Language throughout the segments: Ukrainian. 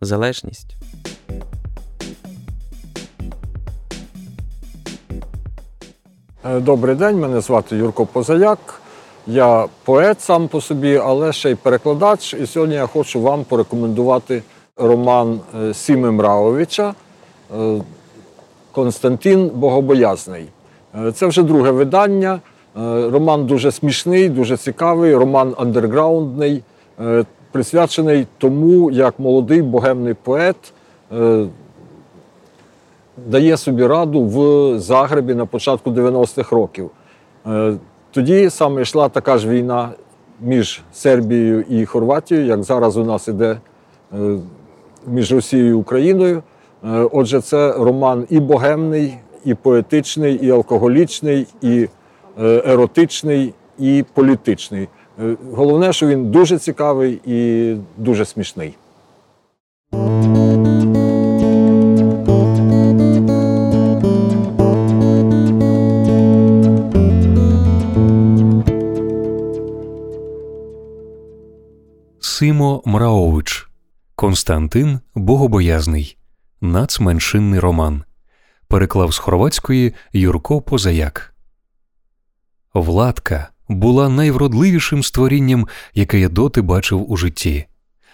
залежність. Е, Добрий день, мене звати Юрко Позаяк. Я поет сам по собі, але ще й перекладач. І сьогодні я хочу вам порекомендувати роман е, Сіми Мраовича е, Константин Богобоязний. Це вже друге видання. Роман дуже смішний, дуже цікавий, роман андерграундний, присвячений тому, як молодий богемний поет е, дає собі раду в Загребі на початку 90-х років. Е, Тоді саме йшла така ж війна між Сербією і Хорватією, як зараз у нас іде е, між Росією і Україною. Е, Отже, це роман і богемний, і поетичний, і алкоголічний, і е, еротичний, і політичний. Е, Головне, що він дуже цікавий і дуже смішний. Симо Мраович Константин Богобоязний. Нацменшинний роман. Переклав з хорватської Юрко Позаяк. Владка була найвродливішим створінням, яке я доти бачив у житті.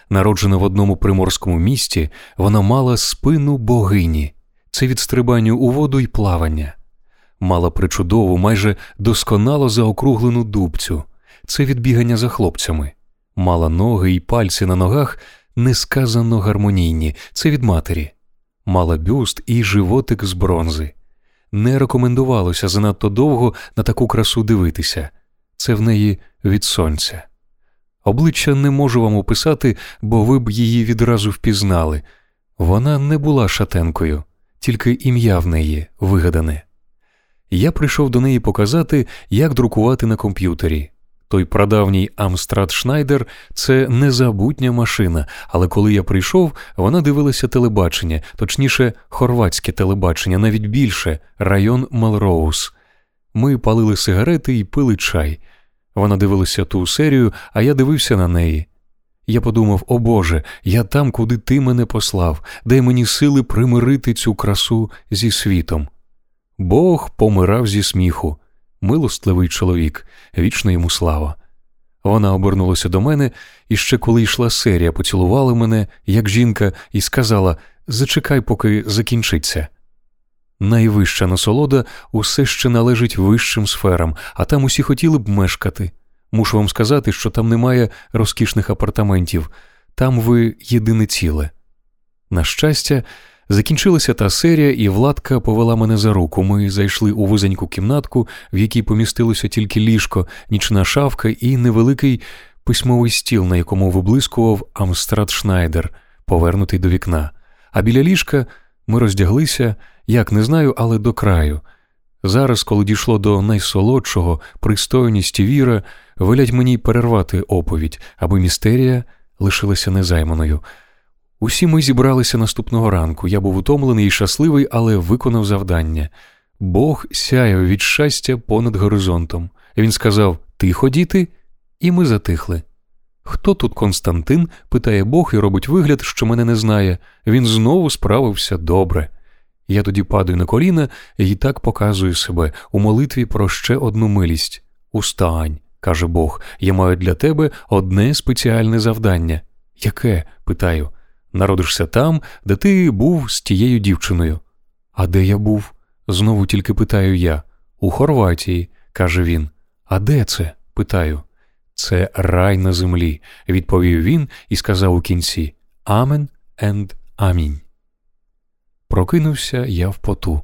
Народжена в одному приморському місті, вона мала спину богині, це від стрибання у воду й плавання. Мала причудову, майже досконало заокруглену дубцю, це від бігання за хлопцями. Мала ноги й пальці на ногах несказано гармонійні, це від матері. Мала бюст і животик з бронзи. Не рекомендувалося занадто довго на таку красу дивитися. Це в неї від сонця. Обличчя не можу вам описати, бо ви б її відразу впізнали. Вона не була шатенкою, тільки ім'я в неї вигадане. Я прийшов до неї показати, як друкувати на комп'ютері. Той прадавній Амстрад Шнайдер це незабутня машина, але коли я прийшов, вона дивилася телебачення, точніше, хорватське телебачення, навіть більше район Мелроуз. Ми палили сигарети і пили чай. Вона дивилася ту серію, а я дивився на неї. Я подумав: о Боже, я там, куди ти мене послав, дай мені сили примирити цю красу зі світом. Бог помирав зі сміху милостливий чоловік, вічна йому слава. Вона обернулася до мене і ще коли йшла серія, поцілувала мене, як жінка, і сказала Зачекай, поки закінчиться. Найвища насолода усе ще належить вищим сферам, а там усі хотіли б мешкати. Мушу вам сказати, що там немає розкішних апартаментів, там ви єдине ціле. На щастя, Закінчилася та серія, і Владка повела мене за руку. Ми зайшли у вузеньку кімнатку, в якій помістилося тільки ліжко, нічна шавка і невеликий письмовий стіл, на якому виблискував Амстрад Шнайдер, повернутий до вікна. А біля ліжка ми роздяглися, як не знаю, але до краю. Зараз, коли дійшло до найсолодшого, пристойність і віра, велять мені перервати оповідь, аби містерія лишилася незайманою. Усі ми зібралися наступного ранку. Я був утомлений і щасливий, але виконав завдання. Бог сяяв від щастя понад горизонтом. Він сказав Тихо, діти, і ми затихли. Хто тут Константин? питає Бог і робить вигляд, що мене не знає. Він знову справився добре. Я тоді падаю на коліна і так показую себе у молитві про ще одну милість. Устань, каже Бог, я маю для тебе одне спеціальне завдання. Яке? питаю. Народишся там, де ти був з тією дівчиною. А де я був? знову тільки питаю я. У Хорватії, каже він. А де це? питаю. Це рай на землі, відповів він і сказав у кінці Амен енд амінь. Прокинувся я в поту.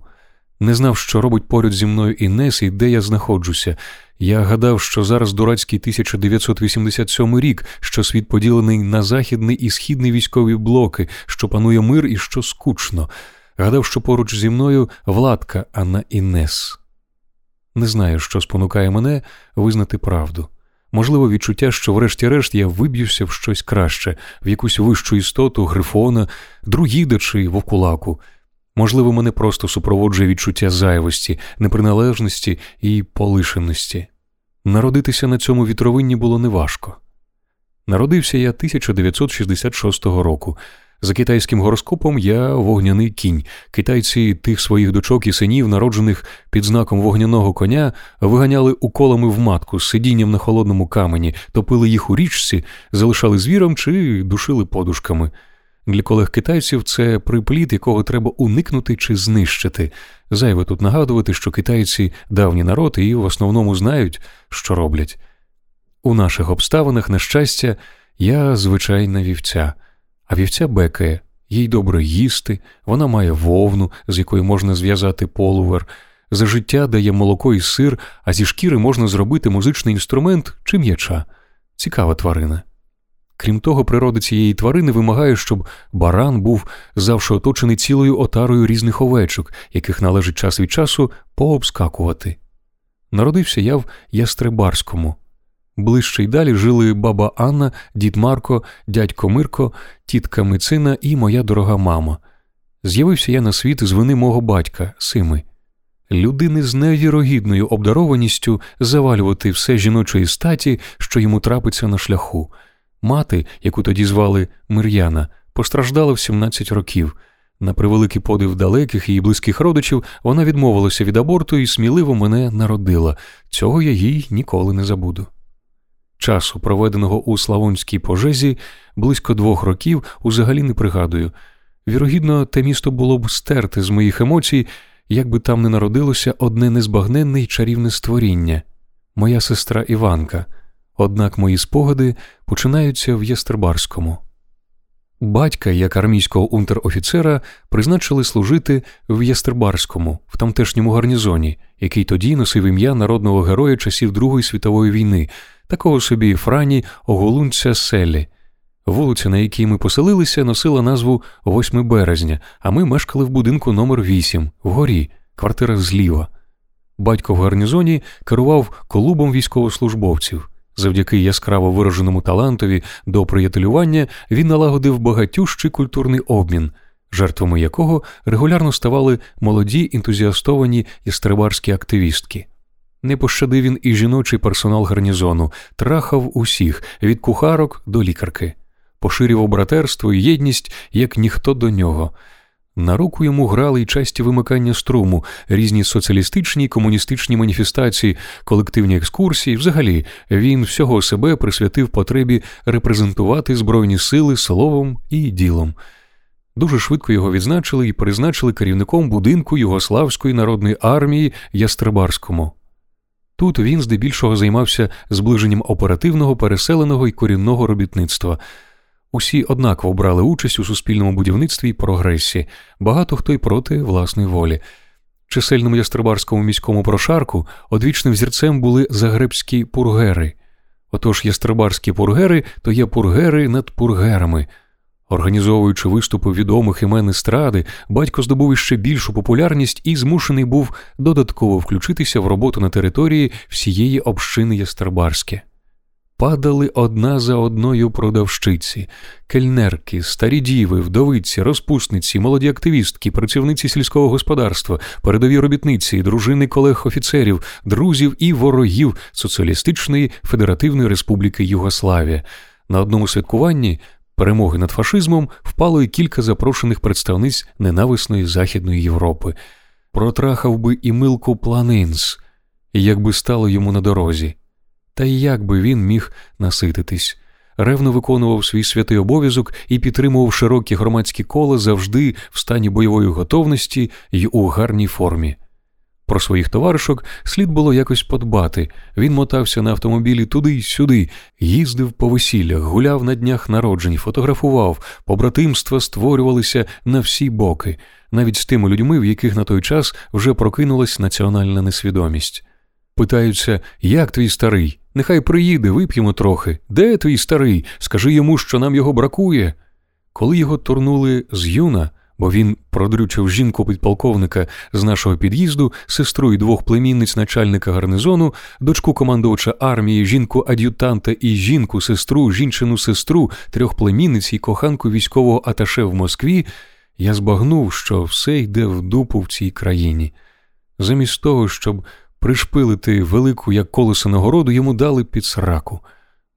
Не знав, що робить поряд зі мною Інес і де я знаходжуся. Я гадав, що зараз дурацький 1987 рік, що світ поділений на західний і східний військові блоки, що панує мир і що скучно. Гадав, що поруч зі мною владка, а не Інес. Не знаю, що спонукає мене визнати правду. Можливо, відчуття, що, врешті-решт, я виб'юся в щось краще, в якусь вищу істоту, грифона, друїда чи вовкулаку. Можливо, мене просто супроводжує відчуття зайвості, неприналежності і полишеності. Народитися на цьому вітровинні було неважко. Народився я 1966 року. За китайським гороскопом я вогняний кінь. Китайці тих своїх дочок і синів, народжених під знаком вогняного коня, виганяли уколами в матку з сидінням на холодному камені, топили їх у річці, залишали звіром чи душили подушками. Для колег китайців це припліт, якого треба уникнути чи знищити. Зайве тут нагадувати, що китайці давній народ і в основному знають, що роблять. У наших обставинах, на щастя, я звичайна вівця, а вівця бекає, їй добре їсти, вона має вовну, з якої можна зв'язати полувер. За життя дає молоко і сир, а зі шкіри можна зробити музичний інструмент чи м'яча. Цікава тварина. Крім того, природа цієї тварини вимагає, щоб баран був завжди оточений цілою отарою різних овечок, яких належить час від часу пообскакувати. Народився я в Ястребарському. Ближче й далі жили баба Анна, дід Марко, дядько Мирко, тітка Мицина і моя дорога мама. З'явився я на світ з вини мого батька, Сими. Людини з невірогідною обдарованістю завалювати все жіночої статі, що йому трапиться на шляху. Мати, яку тоді звали Мир'яна, постраждала в 17 років. На превеликий подив далеких і близьких родичів вона відмовилася від аборту і сміливо мене народила. Цього я їй ніколи не забуду. Часу, проведеного у Славонській пожезі, близько двох років, узагалі не пригадую. Вірогідно, те місто було б стерте з моїх емоцій, якби там не народилося одне незбагненне й чарівне створіння моя сестра Іванка. Однак мої спогади починаються в Єстербарському. Батька, як армійського унтер-офіцера, призначили служити в Єстербарському, в тамтешньому гарнізоні, який тоді носив ім'я народного героя часів Другої світової війни, такого собі Франі Оголунця Селі. Вулиця, на якій ми поселилися, носила назву 8 березня, а ми мешкали в будинку номер 8 вгорі, квартира зліва. Батько в гарнізоні керував колубом військовослужбовців. Завдяки яскраво вираженому талантові до приятелювання він налагодив багатющий культурний обмін, жертвами якого регулярно ставали молоді ентузіастовані ястребарські активістки. Не пощадив він і жіночий персонал гарнізону, трахав усіх від кухарок до лікарки, поширював братерство і єдність як ніхто до нього. На руку йому грали й часті вимикання струму, різні соціалістичні і комуністичні маніфестації, колективні екскурсії. Взагалі, він всього себе присвятив потребі репрезентувати Збройні сили словом і ділом. Дуже швидко його відзначили і призначили керівником будинку Югославської народної армії Ястребарському. Тут він здебільшого займався зближенням оперативного, переселеного і корінного робітництва. Усі однаково брали участь у суспільному будівництві і прогресі, багато хто й проти власної волі. Чисельному ястребарському міському прошарку одвічним взірцем були загребські пургери. Отож ястребарські пургери то є пургери над пургерами. Організовуючи виступи відомих імен естради, батько здобув іще більшу популярність і змушений був додатково включитися в роботу на території всієї общини Ястребарське. Падали одна за одною продавщиці, кельнерки, старі діви, вдовиці, розпусниці, молоді активістки, працівниці сільського господарства, передові робітниці, дружини колег офіцерів, друзів і ворогів Соціалістичної Федеративної Республіки Югославія. На одному святкуванні перемоги над фашизмом впало й кілька запрошених представниць ненависної Західної Європи. Протрахав би і Милку Планинс, якби стало йому на дорозі. Та й як би він міг насититись, ревно виконував свій святий обов'язок і підтримував широкі громадські кола завжди в стані бойової готовності й у гарній формі. Про своїх товаришок слід було якось подбати. Він мотався на автомобілі туди й сюди, їздив по весіллях, гуляв на днях народжень, фотографував, побратимства створювалися на всі боки, навіть з тими людьми, в яких на той час вже прокинулась національна несвідомість. Питаються, як твій старий? Нехай приїде, вип'ємо трохи. Де твій старий? Скажи йому, що нам його бракує. Коли його турнули з юна, бо він продрючив жінку підполковника з нашого під'їзду, сестру і двох племінниць начальника гарнизону, дочку командувача армії, жінку ад'ютанта і жінку, сестру, жінчину сестру, трьох племінниць і коханку військового аташе в Москві, я збагнув, що все йде в дупу в цій країні. Замість того, щоб пришпилити велику, як колесо нагороду, йому дали під сраку.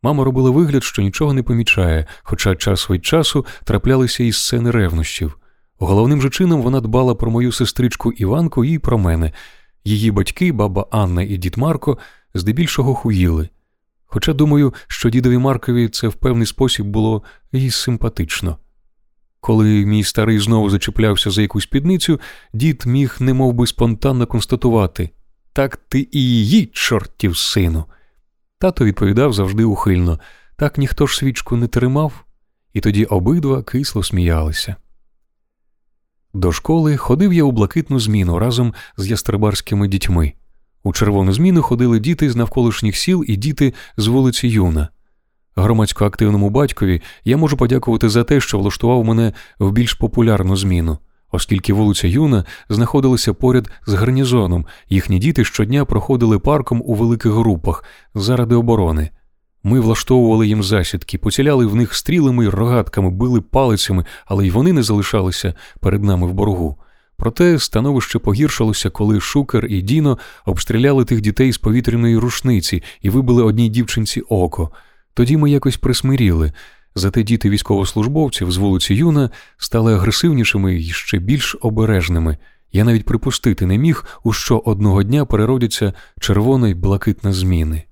Мама робила вигляд, що нічого не помічає, хоча час від часу траплялися і сцени ревнощів. Головним же чином вона дбала про мою сестричку Іванку і про мене. Її батьки, баба Анна і дід Марко, здебільшого хуїли. Хоча думаю, що дідові Маркові це в певний спосіб було і симпатично. Коли мій старий знову зачеплявся за якусь підницю, дід міг немов би спонтанно констатувати так ти і її, чортів сину. Тато відповідав завжди ухильно так ніхто ж свічку не тримав, і тоді обидва кисло сміялися. До школи ходив я у блакитну зміну разом з ястребарськими дітьми. У червону зміну ходили діти з навколишніх сіл і діти з вулиці Юна. Громадсько активному батькові я можу подякувати за те, що влаштував мене в більш популярну зміну, оскільки вулиця Юна знаходилася поряд з гарнізоном, їхні діти щодня проходили парком у великих групах заради оборони. Ми влаштовували їм засідки, поціляли в них стрілами й рогатками, били палицями, але й вони не залишалися перед нами в боргу. Проте становище погіршилося, коли Шукер і Діно обстріляли тих дітей з повітряної рушниці і вибили одній дівчинці око. Тоді ми якось присмиріли. Зате діти військовослужбовців з вулиці Юна стали агресивнішими і ще більш обережними. Я навіть припустити не міг, у що одного дня переродяться червона й блакитна зміни.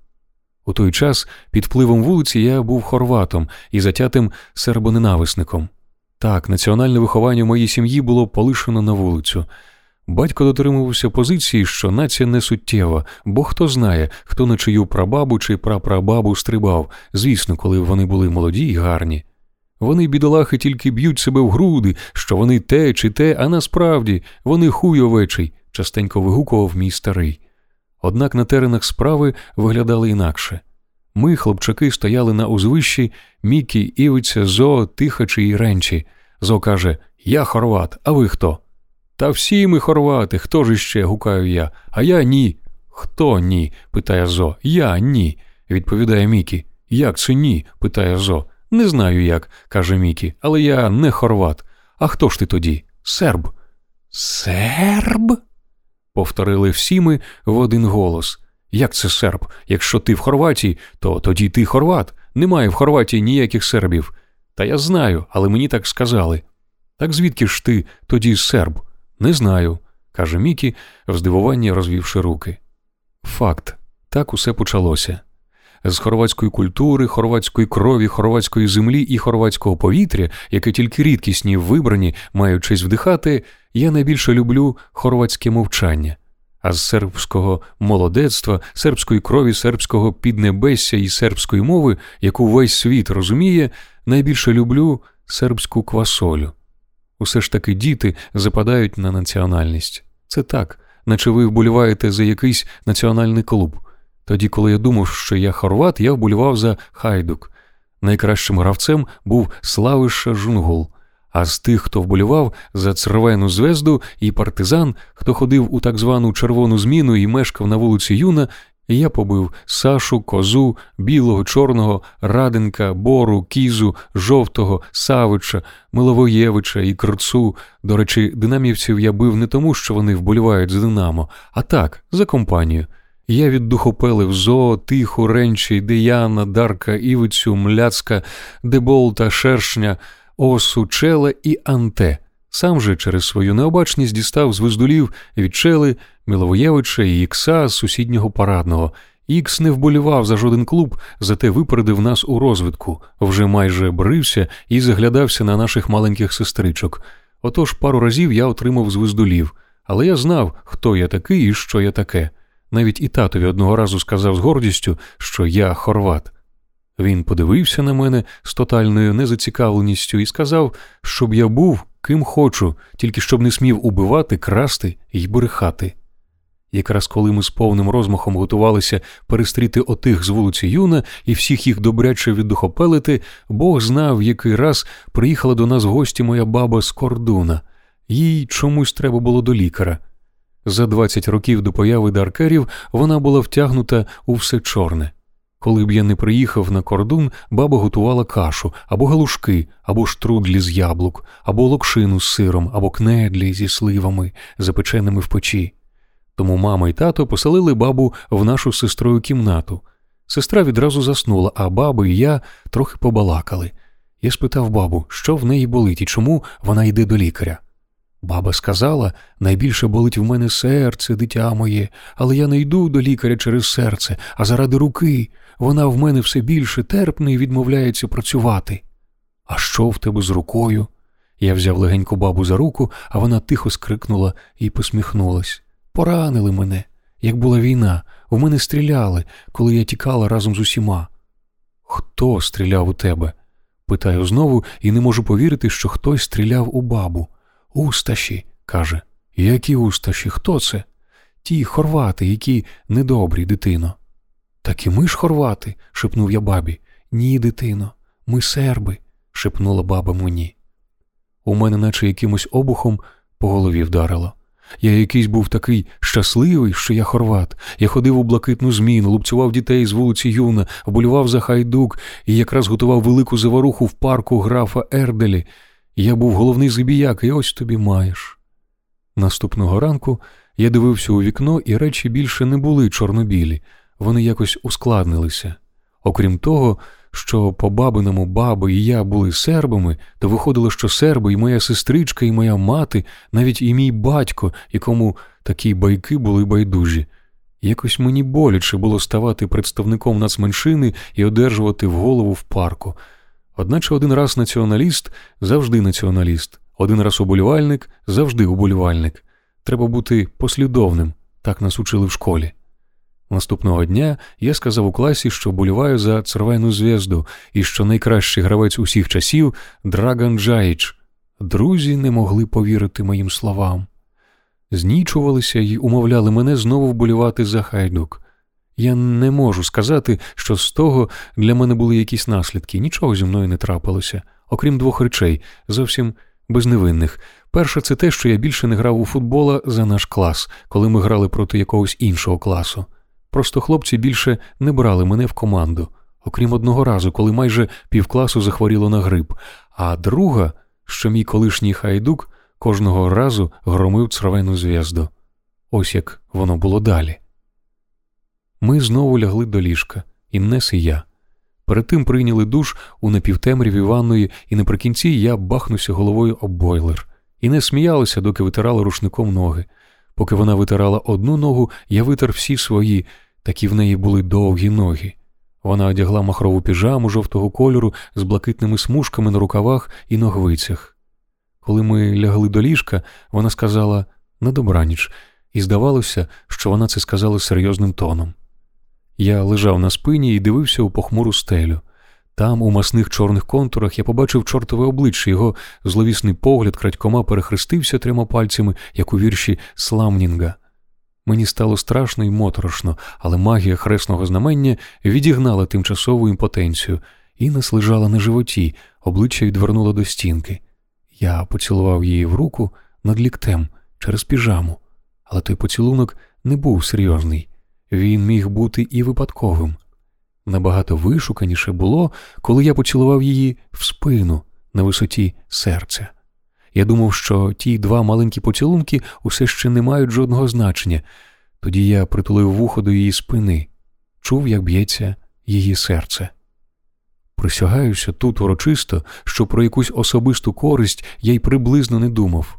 У той час під впливом вулиці я був хорватом і затятим сербоненависником. Так, національне виховання в моїй сім'ї було полишено на вулицю. Батько дотримувався позиції, що нація не суттєва, бо хто знає, хто на чию прабабу чи прапрабабу стрибав, звісно, коли вони були молоді й гарні. Вони, бідолахи, тільки б'ють себе в груди, що вони те чи те, а насправді вони хуй овечий, частенько вигукував мій старий. Однак на теренах справи виглядали інакше. Ми, хлопчаки, стояли на узвищі, Мікі, Івиця, Зо, Тихачі і Ренчі. Зо каже Я хорват, а ви хто? Та всі ми хорвати, хто ж іще? гукаю я, а я ні. Хто ні? питає Зо. Я ні, відповідає Мікі. Як це ні? питає Зо. Не знаю як, каже Мікі, але я не хорват. А хто ж ти тоді? Серб. Серб? повторили всі ми в один голос. Як це серб? Якщо ти в Хорватії, то тоді ти хорват. Немає в Хорватії ніяких сербів. Та я знаю, але мені так сказали. Так звідки ж ти тоді серб? Не знаю, каже Мікі, в здивуванні розвівши руки. Факт, так усе почалося. З хорватської культури, хорватської крові, хорватської землі і хорватського повітря, яке тільки рідкісні вибрані, мають честь вдихати, я найбільше люблю хорватське мовчання. А з сербського молодецтва, сербської крові, сербського піднебесся і сербської мови, яку весь світ розуміє, найбільше люблю сербську квасолю. Усе ж таки діти западають на національність. Це так, наче ви вболіваєте за якийсь національний клуб. Тоді, коли я думав, що я хорват, я вболівав за хайдук. Найкращим гравцем був Славиша Жунгул. А з тих, хто вболівав за Цервену звезду і партизан, хто ходив у так звану червону зміну і мешкав на вулиці Юна, я побив Сашу, козу, білого, чорного, Раденка, Бору, Кізу, Жовтого, Савича, Миловоєвича і Крцу. До речі, динамівців я бив не тому, що вони вболівають за Динамо, а так, за компанію. Я віддухопелив Зо, Тиху, Ренчі, Деяна, Дарка, Івицю, Мляцка, Деболта, Шершня, Осу, Чела і Анте. Сам же через свою необачність дістав з виздулів відчели Миловоєвича і Ікса з сусіднього парадного. Ікс не вболівав за жоден клуб, зате випередив нас у розвитку, вже майже брився і заглядався на наших маленьких сестричок. Отож пару разів я отримав з виздулів, Але я знав, хто я такий і що я таке. Навіть і татові одного разу сказав з гордістю, що я хорват. Він подивився на мене з тотальною незацікавленістю і сказав, щоб я був ким хочу, тільки щоб не смів убивати, красти й брехати. Якраз коли ми з повним розмахом готувалися перестріти отих з вулиці Юна і всіх їх добряче віддухопелити, Бог знав, який раз приїхала до нас в гості моя баба з кордуна. Їй чомусь треба було до лікаря. За 20 років до появи даркерів вона була втягнута у все чорне. Коли б я не приїхав на кордон, баба готувала кашу або галушки, або штрудлі з яблук, або локшину з сиром, або кнедлі зі сливами, запеченими в печі. Тому мама і тато поселили бабу в нашу сестрою кімнату. Сестра відразу заснула, а баба і я трохи побалакали. Я спитав бабу, що в неї болить і чому вона йде до лікаря. Баба сказала найбільше болить в мене серце, дитя моє, але я не йду до лікаря через серце, а заради руки. Вона в мене все більше терпне і відмовляється працювати. А що в тебе з рукою? Я взяв легеньку бабу за руку, а вона тихо скрикнула і посміхнулась. Поранили мене. Як була війна, в мене стріляли, коли я тікала разом з усіма. Хто стріляв у тебе? Питаю знову і не можу повірити, що хтось стріляв у бабу. Усташі, каже. Які усташі? Хто це? Ті хорвати, які недобрі, дитино. Так і ми ж хорвати, шепнув я бабі. Ні, дитино, ми серби, шепнула баба мені. У мене, наче якимось обухом, по голові вдарило. Я якийсь був такий щасливий, що я хорват. Я ходив у блакитну зміну, лупцював дітей з вулиці Юна, вболював за хайдук і якраз готував велику заваруху в парку графа Ерделі. Я був головний забіяк, і ось тобі маєш. Наступного ранку я дивився у вікно, і речі більше не були чорнобілі, вони якось ускладнилися. Окрім того, що по бабиному баби і я були сербами, то виходило, що серби і моя сестричка, і моя мати, навіть і мій батько, якому такі байки були байдужі. Якось мені боляче було ставати представником нацменшини і одержувати в голову в парку. Одначе один раз націоналіст завжди націоналіст, один раз уболівальник завжди уболівальник. Треба бути послідовним, так нас учили в школі. Наступного дня я сказав у класі, що боліваю за цервену зв'язду і що найкращий гравець усіх часів Драган Джаїч. Друзі не могли повірити моїм словам. Знічувалися і умовляли мене знову вболівати за хайдук. Я не можу сказати, що з того для мене були якісь наслідки, нічого зі мною не трапилося, окрім двох речей, зовсім безневинних. Перше, це те, що я більше не грав у футбола за наш клас, коли ми грали проти якогось іншого класу. Просто хлопці більше не брали мене в команду, окрім одного разу, коли майже півкласу захворіло на грип, а друга, що мій колишній хайдук кожного разу громив цервену зв'язду. Ось як воно було далі. Ми знову лягли до ліжка, Іннес і я. Перед тим прийняли душ у напівтемряві ванної, і наприкінці я бахнувся головою об бойлер. І не сміялася, доки витирала рушником ноги. Поки вона витирала одну ногу, я витер всі свої, такі в неї були довгі ноги. Вона одягла махрову піжаму жовтого кольору з блакитними смужками на рукавах і ногвицях. Коли ми лягли до ліжка, вона сказала на добраніч, і здавалося, що вона це сказала серйозним тоном. Я лежав на спині і дивився у похмуру стелю. Там, у масних чорних контурах, я побачив чортове обличчя, його зловісний погляд крадькома перехрестився трьома пальцями, як у вірші Сламнінга. Мені стало страшно і моторошно, але магія хресного знамення відігнала тимчасову імпотенцію. Інес лежала на животі, обличчя відвернуло до стінки. Я поцілував її в руку над ліктем через піжаму, але той поцілунок не був серйозний. Він міг бути і випадковим. Набагато вишуканіше було, коли я поцілував її в спину на висоті серця. Я думав, що ті два маленькі поцілунки усе ще не мають жодного значення. Тоді я притулив вухо до її спини, чув, як б'ється її серце. Присягаюся тут урочисто, що про якусь особисту користь я й приблизно не думав.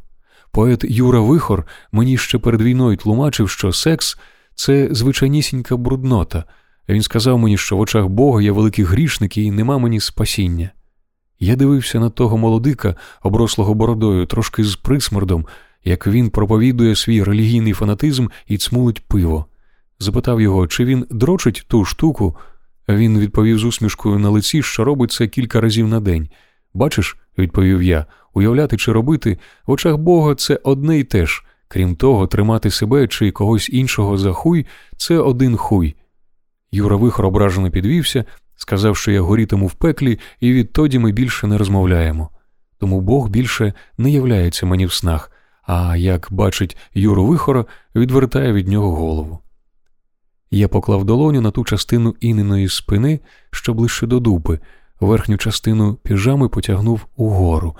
Поет Юра Вихор мені ще перед війною тлумачив, що секс це звичайнісінька бруднота. Він сказав мені, що в очах Бога є великий грішник і нема мені спасіння. Я дивився на того молодика, оброслого бородою, трошки з присмердом, як він проповідує свій релігійний фанатизм і цмулить пиво. Запитав його, чи він дрочить ту штуку. Він відповів з усмішкою на лиці, що робить це кілька разів на день. Бачиш, відповів я, уявляти чи робити в очах Бога це одне й те ж. Крім того, тримати себе чи когось іншого за хуй це один хуй. Юра вихор ображено підвівся, сказав, що я горітиму в пеклі, і відтоді ми більше не розмовляємо. Тому Бог більше не являється мені в снах, а як бачить Юру вихора, відвертає від нього голову. Я поклав долоню на ту частину іниної спини, що ближче до дупи, верхню частину піжами потягнув угору.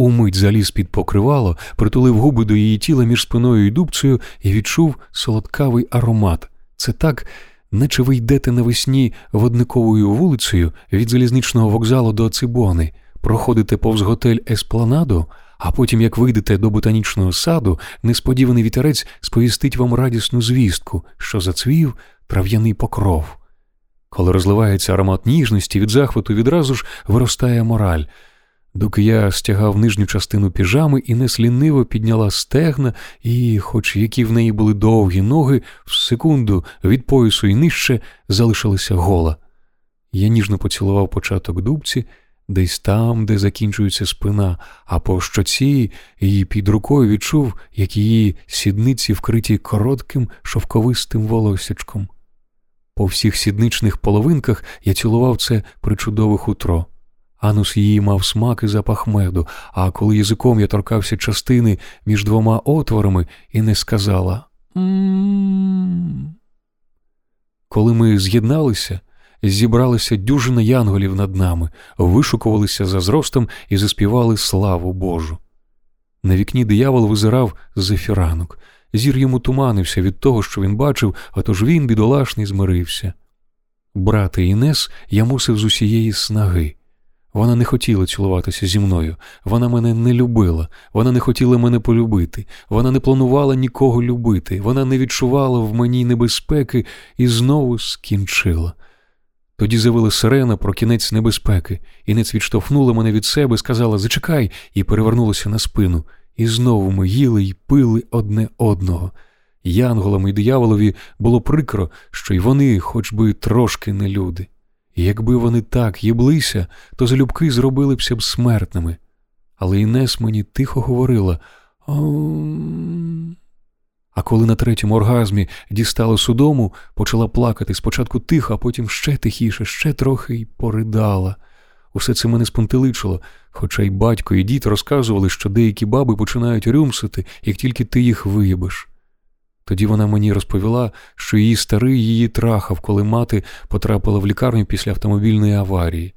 Умить заліз під покривало, притулив губи до її тіла між спиною і дубцею і відчув солодкавий аромат. Це так, наче ви йдете навесні водниковою вулицею від залізничного вокзалу до Цибони, проходите повз готель Еспланадо, а потім, як вийдете до ботанічного саду, несподіваний вітерець сповістить вам радісну звістку, що зацвів трав'яний покров. Коли розливається аромат ніжності, від захвату відразу ж виростає мораль. Доки я стягав нижню частину піжами і неслінниво підняла стегна, і, хоч які в неї були довгі ноги, в секунду від поясу і нижче залишилася гола. Я ніжно поцілував початок дубці, десь там, де закінчується спина, а по щоці і під рукою відчув, як її сідниці вкриті коротким шовковистим волосячком. По всіх сідничних половинках я цілував це причудове хутро. Анус її мав смак і запах меду, а коли язиком я торкався частини між двома отворами і не сказала «М-м-м». Коли ми з'єдналися, зібралися дюжина янголів над нами, вишукувалися за зростом і заспівали славу Божу. На вікні диявол визирав з ефіранок. Зір йому туманився від того, що він бачив, отож він, бідолашний, змирився. Брати Інес я мусив з усієї снаги. Вона не хотіла цілуватися зі мною, вона мене не любила, вона не хотіла мене полюбити, вона не планувала нікого любити, вона не відчувала в мені небезпеки і знову скінчила. Тоді завила сирена про кінець небезпеки, інець відштовхнула мене від себе, сказала Зачекай, і перевернулася на спину. І знову ми їли й пили одне одного. Янголам і дияволові було прикро, що й вони, хоч би трошки не люди. Якби вони так їблися, то залюбки зробили бся б смертними. Але Інес мені тихо говорила. А коли на третьому оргазмі дістала судому, почала плакати спочатку тихо, а потім ще тихіше, ще трохи й поридала. Усе це мене спонтеличило, хоча й батько, і дід розказували, що деякі баби починають рюмсити, як тільки ти їх виїбеш. Тоді вона мені розповіла, що її старий її трахав, коли мати потрапила в лікарню після автомобільної аварії.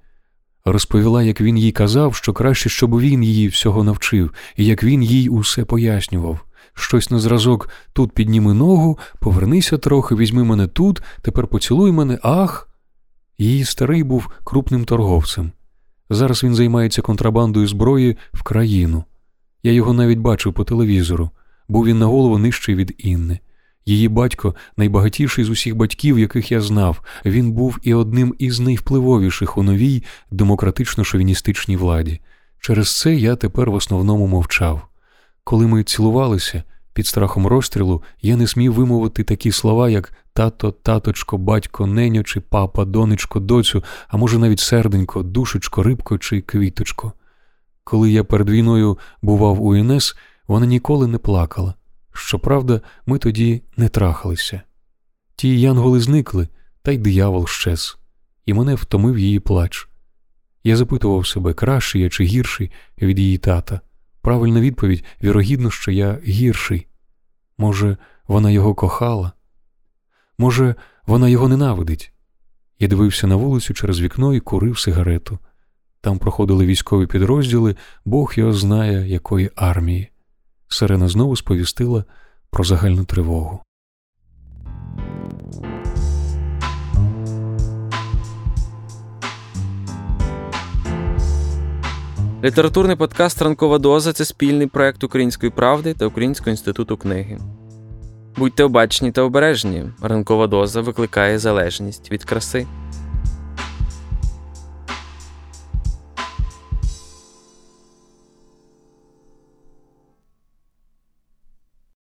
Розповіла, як він їй казав, що краще, щоб він її всього навчив, і як він їй усе пояснював. Щось на зразок тут підніми ногу, повернися трохи, візьми мене тут, тепер поцілуй мене, ах. Її старий був крупним торговцем. Зараз він займається контрабандою зброї в країну. Я його навіть бачив по телевізору. Був він на голову нижчий від Інни. Її батько найбагатіший з усіх батьків, яких я знав, він був і одним із найвпливовіших у новій демократично-шовіністичній владі. Через це я тепер в основному мовчав. Коли ми цілувалися, під страхом розстрілу, я не смів вимовити такі слова, як тато, таточко, батько, неньо чи папа, донечко, доцю, а може навіть серденько, душечко, рибко чи квіточко. Коли я перед війною бував у Інес, вона ніколи не плакала. Щоправда, ми тоді не трахалися. Ті янголи зникли, та й диявол щез, і мене втомив її плач. Я запитував себе, кращий я чи гірший від її тата. Правильна відповідь вірогідно, що я гірший. Може, вона його кохала? Може, вона його ненавидить? Я дивився на вулицю через вікно і курив сигарету. Там проходили військові підрозділи, Бог його знає, якої армії. Сирена знову сповістила про загальну тривогу. Літературний подкаст Ранкова доза це спільний проект Української правди та Українського інституту книги. Будьте обачні та обережні. Ранкова доза викликає залежність від краси.